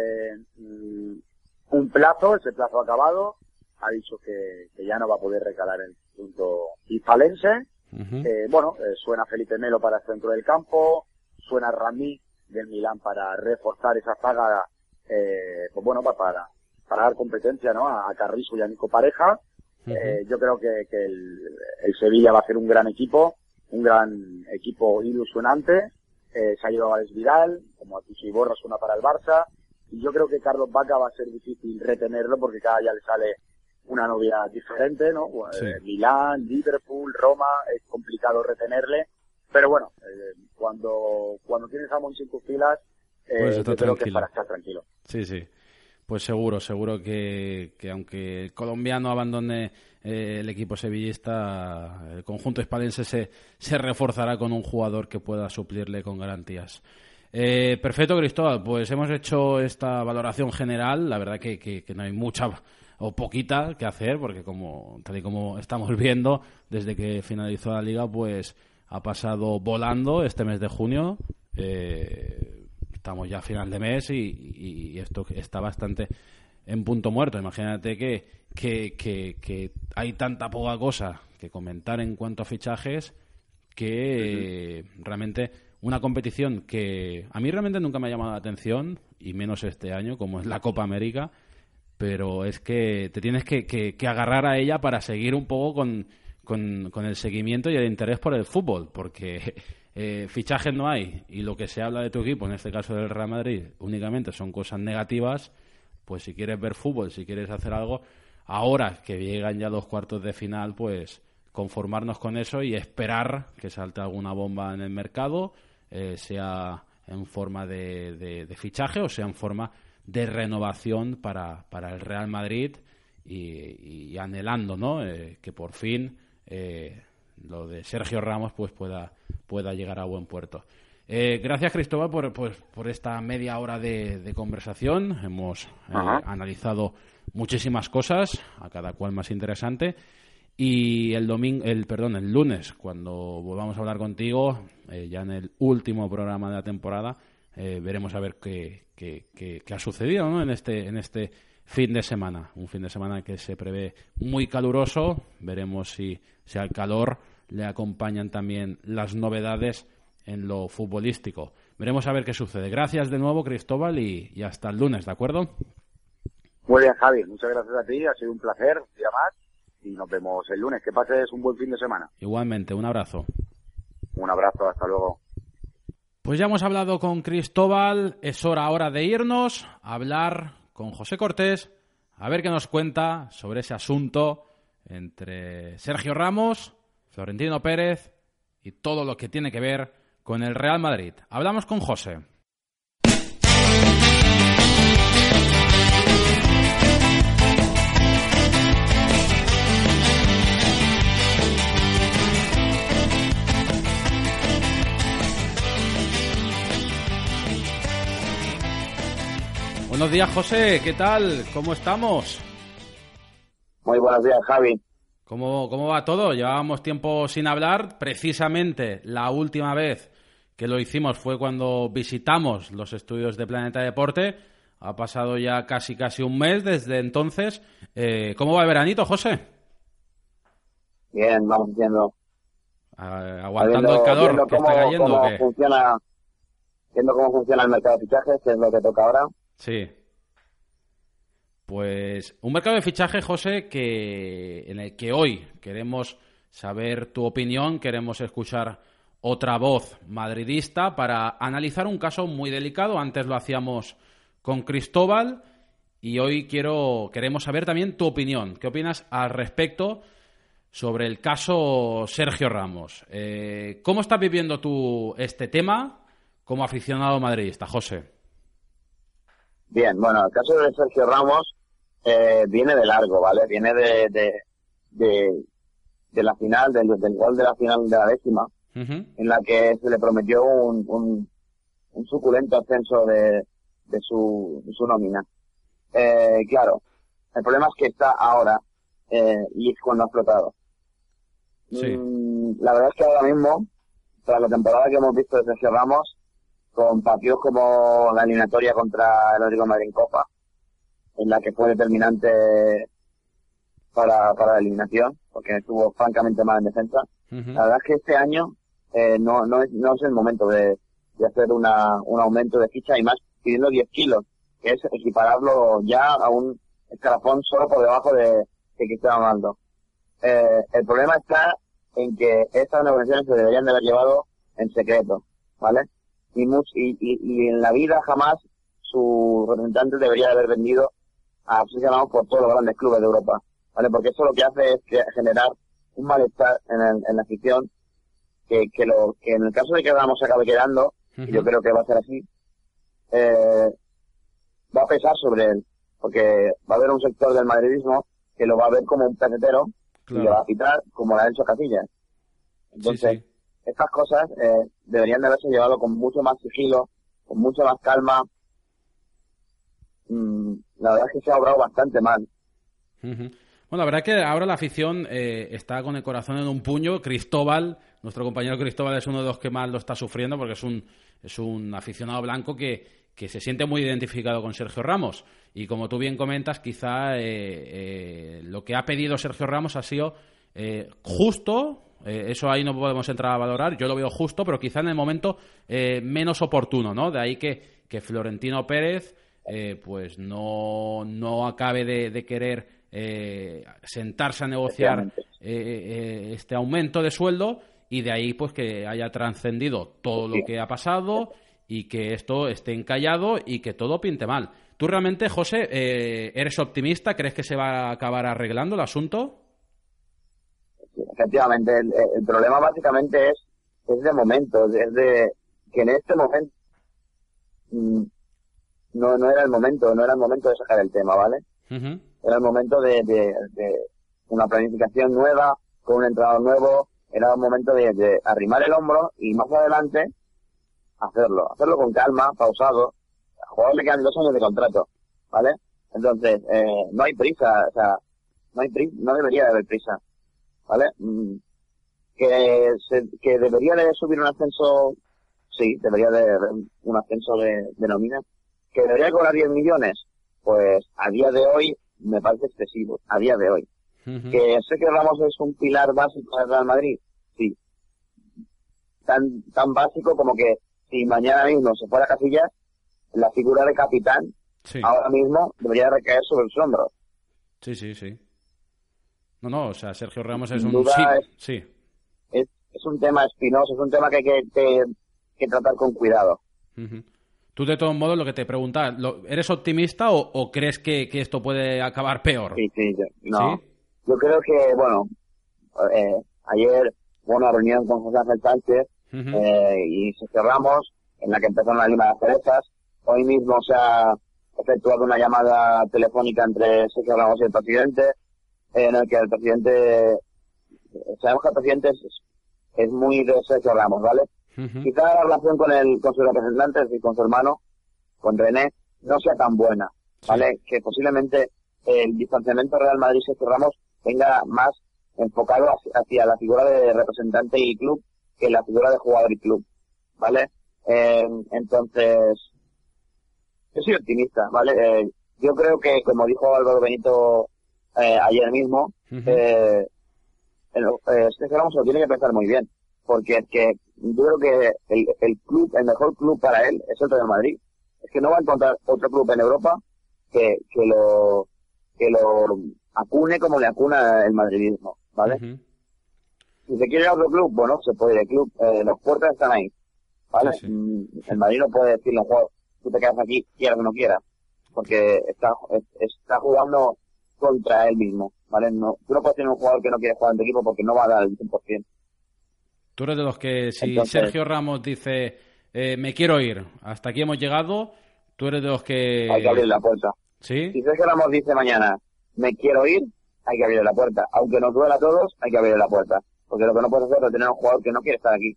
un plazo, ese plazo acabado, ha dicho que, ya no va a poder recalar el punto hispalense. eh, bueno, eh, suena Felipe Melo para el centro del campo, suena Rami del Milán para reforzar esa zaga, eh, pues bueno, para, para dar competencia ¿no? a, Carrizo y a Nico Pareja. Eh, yo creo que, que el, el, Sevilla va a ser un gran equipo, un gran equipo ilusionante. Eh, se ha ido a Vidal, como a y Borra suena para el Barça, y yo creo que Carlos Vaca va a ser difícil retenerlo porque cada día le sale una novia diferente, ¿no? Eh, Milán, Liverpool, Roma, es complicado retenerle. Pero bueno, eh, cuando, cuando tienes a Monchi en tus filas, eh, yo creo que es para estar tranquilo. Sí, sí. Pues seguro, seguro que, que aunque el colombiano abandone eh, el equipo sevillista, el conjunto espadense se, se reforzará con un jugador que pueda suplirle con garantías. Eh, perfecto, Cristóbal. Pues hemos hecho esta valoración general. La verdad que, que, no hay mucha o poquita que hacer, porque como tal y como estamos viendo, desde que finalizó la liga, pues ha pasado volando este mes de junio. Eh, estamos ya a final de mes y, y, esto está bastante en punto muerto. Imagínate que, que, que, hay tanta poca cosa que comentar en cuanto a fichajes que realmente una competición que a mí realmente nunca me ha llamado la atención, y menos este año, como es la Copa América, pero es que te tienes que, que, agarrar a ella para seguir un poco con, con, el seguimiento y el interés por el fútbol, porque eh, fichajes no hay y lo que se habla de tu equipo, en este caso del Real Madrid, únicamente son cosas negativas, pues si quieres ver fútbol, si quieres hacer algo, ahora que llegan ya los cuartos de final, pues conformarnos con eso y esperar que salte alguna bomba en el mercado, eh, sea en forma de, fichaje o sea en forma de renovación para, para el Real Madrid y, anhelando ¿no? Eh, que por fin eh, lo de Sergio Ramos pues pueda, pueda llegar a buen puerto. gracias Cristóbal por, por, esta media hora de, conversación. Hemos analizado muchísimas cosas, a cada cual más interesante. Y el domingo, el perdón, el lunes, cuando volvamos a hablar contigo, eh, ya en el último programa de la temporada, eh, veremos a ver qué, qué, qué, ha sucedido ¿no? en, este, en este fin de semana. Un fin de semana que se prevé muy caluroso. Veremos si, si al calor le acompañan también las novedades en lo futbolístico. Veremos a ver qué sucede. Gracias de nuevo, Cristóbal, y, y hasta el lunes, ¿de acuerdo? Muy bien, Javi. Muchas gracias a ti. Ha sido un placer. llamar y nos vemos el lunes. Que pases un buen fin de semana. Igualmente, un abrazo. Un abrazo, hasta luego. Pues ya hemos hablado con Cristóbal, es hora ahora de irnos a hablar con José Cortés, a ver qué nos cuenta sobre ese asunto entre Sergio Ramos, Florentino Pérez y todo lo que tiene que ver con el Real Madrid. Hablamos con José. Buenos días, José. ¿Qué tal? ¿Cómo estamos? Muy buenos días, Javi. ¿Cómo, ¿Cómo va todo? Llevábamos tiempo sin hablar. Precisamente la última vez que lo hicimos fue cuando visitamos los estudios de Planeta Deporte. Ha pasado ya casi casi un mes desde entonces. Eh, ¿Cómo va el veranito, José? Bien, vamos viendo. aguantando el calor que está cayendo. Cómo funciona, viendo cómo funciona el mercado de fichajes, que es lo que toca ahora. Sí. Pues un mercado de fichaje, José, que en el que hoy queremos saber tu opinión, queremos escuchar otra voz madridista para analizar un caso muy delicado. Antes lo hacíamos con Cristóbal y hoy quiero queremos saber también tu opinión. ¿Qué opinas al respecto sobre el caso Sergio Ramos? Eh, ¿Cómo estás viviendo tú este tema como aficionado madridista, José? Bien, bueno, el caso de Sergio Ramos eh, viene de largo, ¿vale? Viene de, de, de, la final, del, del, gol de la final de la décima, en la que se le prometió un, un, un suculento ascenso de, de, su, de su nómina. Eh, claro, el problema es que está ahora eh, y es cuando ha explotado. Mm, la verdad es que ahora mismo, tras la temporada que hemos visto desde Sergio Ramos, con partidos como la eliminatoria contra el Atlético Madrid en Copa, en la que fue determinante para, para la eliminación, porque estuvo francamente mal en defensa. La verdad es que este año eh, no, no, es, no es el momento de, de hacer una, un aumento de ficha y más pidiendo 10 kilos, que es equipararlo ya a un escalafón solo por debajo de, de Cristiano Ronaldo. Eh, el problema está en que estas negociaciones se deberían de haber llevado en secreto, ¿vale? Y, y, y, en la vida jamás su representante debería de haber vendido a Sergio por todos los grandes clubes de Europa, ¿vale? Porque eso lo que hace es generar un malestar en, en la afición que, que, lo, que en el caso de que Ramos se acabe quedando, y yo creo que va a ser así, eh, va a pesar sobre él, porque va a haber un sector del madridismo que lo va a ver como un pesetero y lo va a quitar como la ha hecho Casillas. Entonces, estas cosas eh, deberían de haberse llevado con mucho más sigilo, con mucha más calma. Mm, la verdad es que se ha obrado bastante mal. Bueno, la verdad es que ahora la afición eh, está con el corazón en un puño. Cristóbal, nuestro compañero Cristóbal, es uno de los que más lo está sufriendo porque es un, es un aficionado blanco que, que se siente muy identificado con Sergio Ramos. Y como tú bien comentas, quizá eh, lo que ha pedido Sergio Ramos ha sido justo. Eso ahí no podemos entrar a valorar. Yo lo veo justo, pero quizá en el momento menos oportuno, ¿no? De ahí que, que Florentino Pérez, pues no, no acabe de querer eh, sentarse a negociar eh, eh, este aumento de sueldo y de ahí pues que haya trascendido todo lo que ha pasado y que esto esté encallado y que todo pinte mal. ¿Tú realmente, José, eres optimista? ¿Crees que se va a acabar arreglando el asunto? Efectivamente, el, problema básicamente es, es de momento, es de que en este momento mm, no, no era el momento, no era el momento de sacar el tema, ¿vale? era el momento de, de, una planificación nueva, con un entrenador nuevo, era el momento de, arrimar el hombro y más adelante hacerlo, hacerlo con calma, pausado. Al jugador le quedan dos años de contrato, ¿vale? Entonces, eh, no hay prisa, o sea, no hay prisa, no debería de haber prisa, ¿vale? Mm, que, se, que debería de subir un ascenso, sí, debería de un ascenso de, de nómina. Que debería cobrar 10 millones, pues a día de hoy me parece excesivo, a día de hoy. Que sé que Ramos es un pilar básico del Real Madrid, sí. Tan, tan básico como que si mañana mismo se fuera Casillas, la figura de capitán ahora mismo debería recaer sobre el hombros. Sí, sí, sí. No, no, o sea, Sergio Ramos es un... sí, es, Es, un tema espinoso, es un tema que hay que, que, tratar con cuidado. Tú, de todos modos, lo que te preguntas, ¿eres optimista o, crees que, esto puede acabar peor? Sí, sí, yo, no. Yo creo que, bueno, eh, ayer hubo una reunión con José Ángel Sánchez eh, y se cerramos en la que empezó la lima de cerezas. Hoy mismo se ha efectuado una llamada telefónica entre Sergio Ramos y el presidente, en el que el presidente, sabemos que el presidente es, es muy de Sergio Ramos, ¿vale? Quizá la relación con el, con su representante, es decir, con su hermano, con René, no sea tan buena, ¿vale? Que posiblemente el distanciamiento Real Madrid Sergio Ramos tenga más enfocado hacia, la figura de representante y club que la figura de jugador y club, ¿vale? Eh, entonces, yo soy optimista, ¿vale? Eh, yo creo que, como dijo Álvaro Benito eh, ayer mismo, eh, el, eh, Ramos lo tiene que pensar muy bien, porque es que yo creo que el, el club, el mejor club para él es el Real Madrid. Es que no va a encontrar otro club en Europa que, que lo, que lo acune como le acuna el madridismo, ¿vale? Si se quiere ir a otro club, bueno, se puede ir al club, eh, las puertas están ahí, ¿vale? Mm, el Madrid no puede decirle a un jugador, tú te quedas aquí, quieras o no quieras, porque está, está jugando contra él mismo, ¿vale? No, tú no puedes tener un jugador que no quiere jugar en tu equipo porque no va a dar el 100%. Tú eres de los que si Sergio Ramos dice eh, me quiero ir, hasta aquí hemos llegado, tú eres de los que... Hay que abrir la puerta. Si Sergio Ramos dice mañana, me quiero ir, hay que abrir la puerta. Aunque nos duela a todos, hay que abrir la puerta. Porque lo que no puedes hacer es tener un jugador que no quiere estar aquí.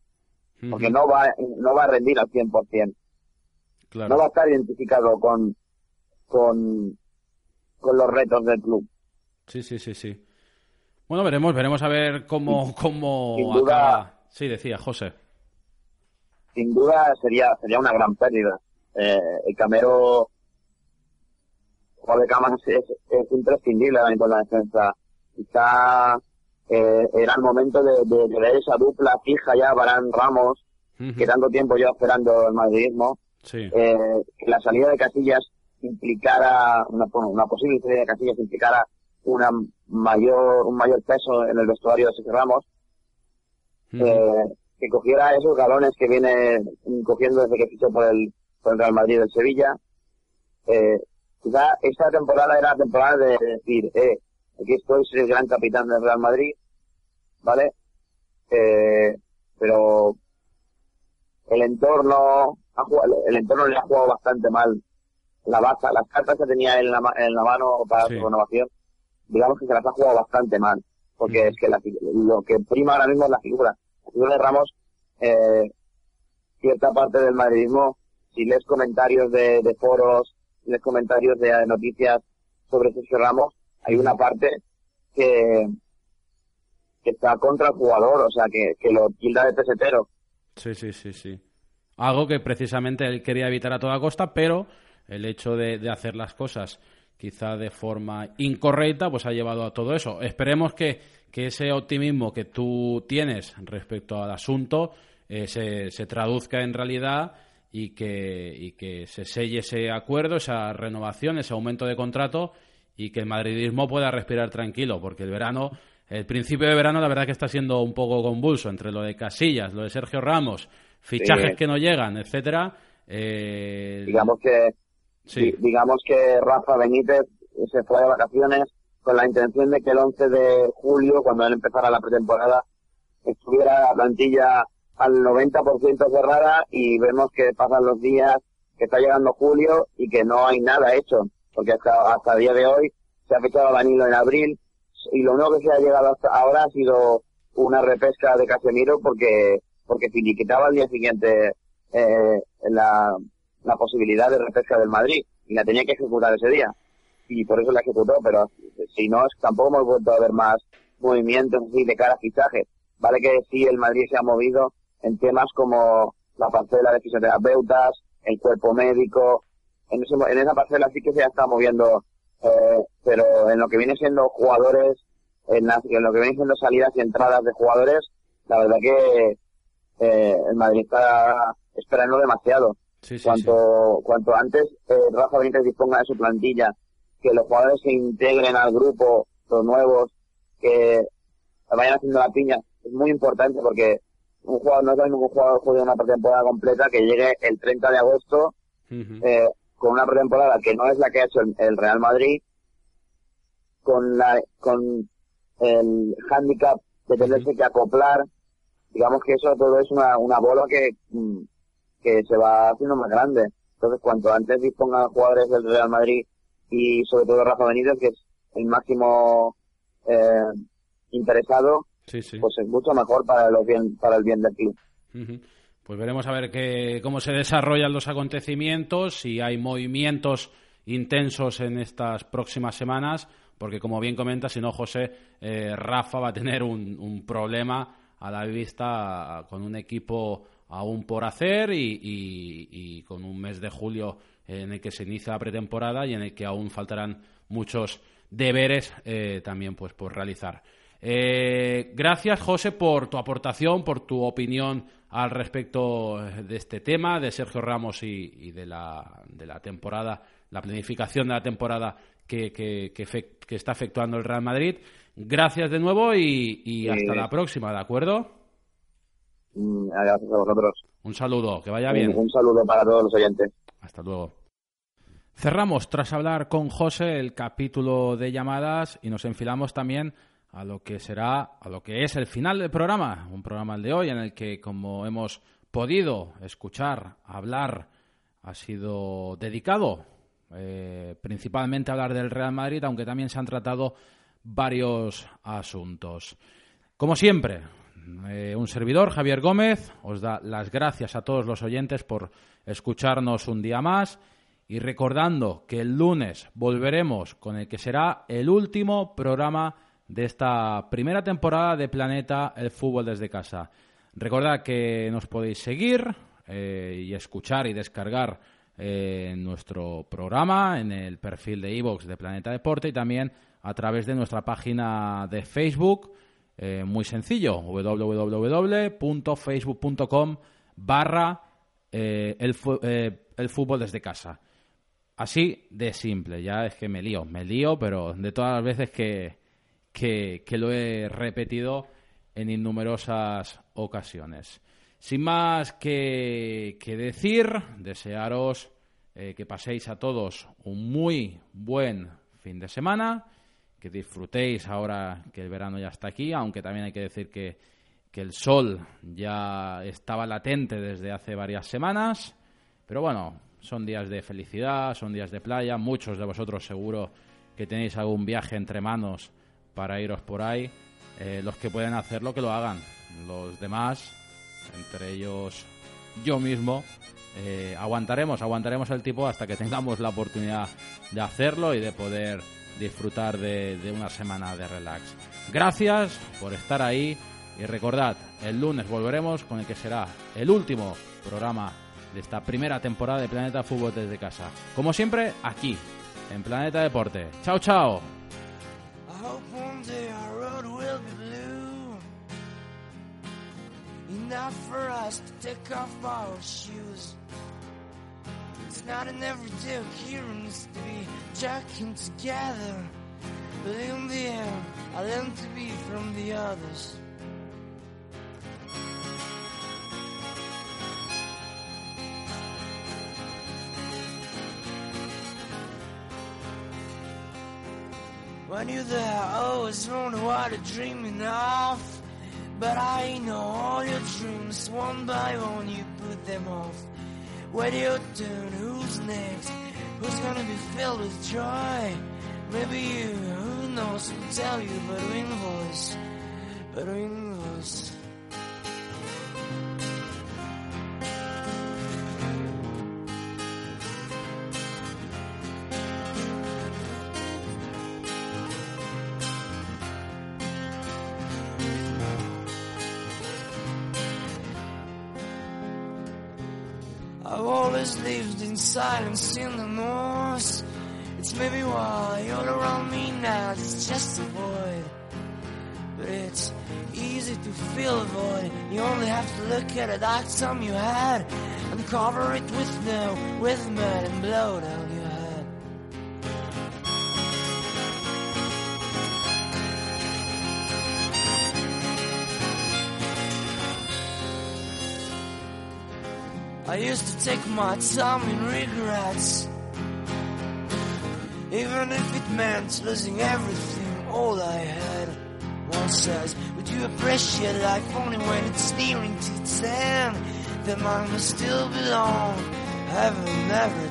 Porque no va, no va a rendir al 100%. Claro. No va a estar identificado con, con, con los retos del club. Sí, sí, sí, sí. Bueno, veremos, veremos a ver cómo, cómo acaba. Sí, decía José. Sin duda sería, sería una gran pérdida. Eh, el Camero, Juan de Camas es, es, imprescindible en la defensa. Quizá eh, era el momento de, de, ver esa dupla fija ya, Barán Ramos, que tanto tiempo lleva esperando el madridismo. Eh, que la salida de Casillas implicara, una, una posible salida de Casillas implicara una mayor, un mayor peso en el vestuario de Sergio Ramos, eh, que cogiera esos galones que viene cogiendo desde que fichó por el, por el Real Madrid del Sevilla. Eh, quizá esta temporada era la temporada de decir, eh, aquí estoy, soy el gran capitán del Real Madrid, ¿vale? Eh, pero el entorno, el entorno le ha jugado bastante mal la baza, las cartas que tenía en la, en la mano para su renovación digamos que se las ha jugado bastante mal, porque es que lo que prima ahora mismo es la figura. La figura de Ramos, eh, cierta parte del madridismo, si lees comentarios de, de foros, si lees comentarios de, noticias sobre Sergio Ramos, hay una parte que, que está contra el jugador, o sea, que, que lo tilda de pesetero. Sí, sí, sí, sí. Algo que precisamente él quería evitar a toda costa, pero el hecho de, de hacer las cosas quizá de forma incorrecta, pues ha llevado a todo eso. Esperemos que, que ese optimismo que tú tienes respecto al asunto eh, se, se, traduzca en realidad y que, y que se selle ese acuerdo, esa renovación, ese aumento de contrato y que el madridismo pueda respirar tranquilo, porque el verano, el principio de verano, la verdad que está siendo un poco convulso entre lo de Casillas, lo de Sergio Ramos, fichajes que no llegan, etcétera. Eh, Digamos que Sí. Digamos que Rafa Benítez se fue de vacaciones con la intención de que el 11 de julio, cuando él empezara la pretemporada, estuviera la plantilla al 90% cerrada y vemos que pasan los días, que está llegando julio y que no hay nada hecho, porque hasta, hasta día de hoy se ha fechado Danilo en abril y lo único que se ha llegado hasta ahora ha sido una repesca de Casemiro porque porque finiquitaba al día siguiente eh, la, la posibilidad de repesca del Madrid y la tenía que ejecutar ese día. Y por eso la ejecutó, pero si no, tampoco hemos vuelto a ver más movimientos así de cara a fichaje. Vale que sí, el Madrid se ha movido en temas como la parcela de fisioterapeutas, el cuerpo médico, en, en esa parcela sí que se estado moviendo, eh, pero en lo que viene siendo jugadores, en, en, lo que viene siendo salidas y entradas de jugadores, la verdad que eh, el Madrid está esperando demasiado cuanto, cuanto antes eh, Rafa Benítez disponga de su plantilla, que los jugadores se integren al grupo, los nuevos, que vayan haciendo la piña, es muy importante porque un jugador no es lo mismo que un jugador juegue una pretemporada completa que llegue el 30 de agosto eh, con una pretemporada que no es la que ha hecho el, Real Madrid, con la con el handicap de tenerse que acoplar, digamos que eso todo es una, una bola que mm, que se va haciendo más grande. Entonces, cuanto antes dispongan jugadores del Real Madrid y sobre todo Rafa Benítez, que es el máximo eh, interesado, pues es mucho mejor para, los bien, para el bien del club. Pues veremos a ver qué, cómo se desarrollan los acontecimientos, si hay movimientos intensos en estas próximas semanas, porque como bien comenta, si no, José, eh, Rafa va a tener un, un problema a la vista con un equipo aún por hacer y, con un mes de julio en el que se inicia la pretemporada y en el que aún faltarán muchos deberes eh, también pues por realizar. Eh, gracias José por tu aportación, por tu opinión al respecto de este tema, de Sergio Ramos y, de, la, de, la, temporada, la planificación de la temporada que, que, que, está efectuando el Real Madrid. Gracias de nuevo y, hasta la próxima, ¿de acuerdo? Mm, gracias a vosotros. Un saludo, que vaya bien. Un, saludo para todos los oyentes. Hasta luego. Cerramos tras hablar con José el capítulo de llamadas y nos enfilamos también a lo que será, a lo que es el final del programa, un programa el de hoy en el que, como hemos podido escuchar, hablar, ha sido dedicado eh, principalmente hablar del Real Madrid, aunque también se han tratado varios asuntos. Como siempre, eh, un servidor, Javier Gómez, os da las gracias a todos los oyentes por escucharnos un día más y recordando que el lunes volveremos con el que será el último programa de esta primera temporada de Planeta el Fútbol desde casa. Recordad que nos podéis seguir eh, y escuchar y descargar eh, nuestro programa en el perfil de iVoox de Planeta Deporte y también a través de nuestra página de Facebook, eh, muy sencillo, www.facebook.com barra eh, el, fútbol desde casa. Así de simple, ya es que me lío, me lío, pero de todas las veces que, que, lo he repetido en innumerosas ocasiones. Sin más que, que decir, desearos eh, que paséis a todos un muy buen fin de semana que disfrutéis ahora que el verano ya está aquí, aunque también hay que decir que, que el sol ya estaba latente desde hace varias semanas. Pero bueno, son días de felicidad, son días de playa. Muchos de vosotros seguro que tenéis algún viaje entre manos para iros por ahí. Eh, los que pueden hacerlo, que lo hagan. Los demás, entre ellos yo mismo, eh, aguantaremos, aguantaremos el tipo hasta que tengamos la oportunidad de hacerlo y de poder disfrutar de, una semana de relax. Gracias por estar ahí y recordad, el lunes volveremos con el que será el último programa de esta primera temporada de Planeta Fútbol desde casa. Como siempre, aquí, en Planeta Deporte. Chao, chao. It's not an everyday occurrence to be jacking together. But in the end, I learned to be from the others. When you're there, I always wonder what you're dreaming of. But I know all your dreams, one by one, you put them off. When you turn, who's next? Who's gonna be filled with joy? Maybe you, who knows, will tell you, but in voice, but in voice. Silence in the north. It's maybe why all around me now it's just a void. But it's easy to fill a void. You only have to look at a dark time you had and cover it with snow, with mud and blow down your I used to take my time in regrets. Even if it meant losing everything, all I had. One says, would you appreciate life only when it's nearing to its end? Then mine must still belong, heaven never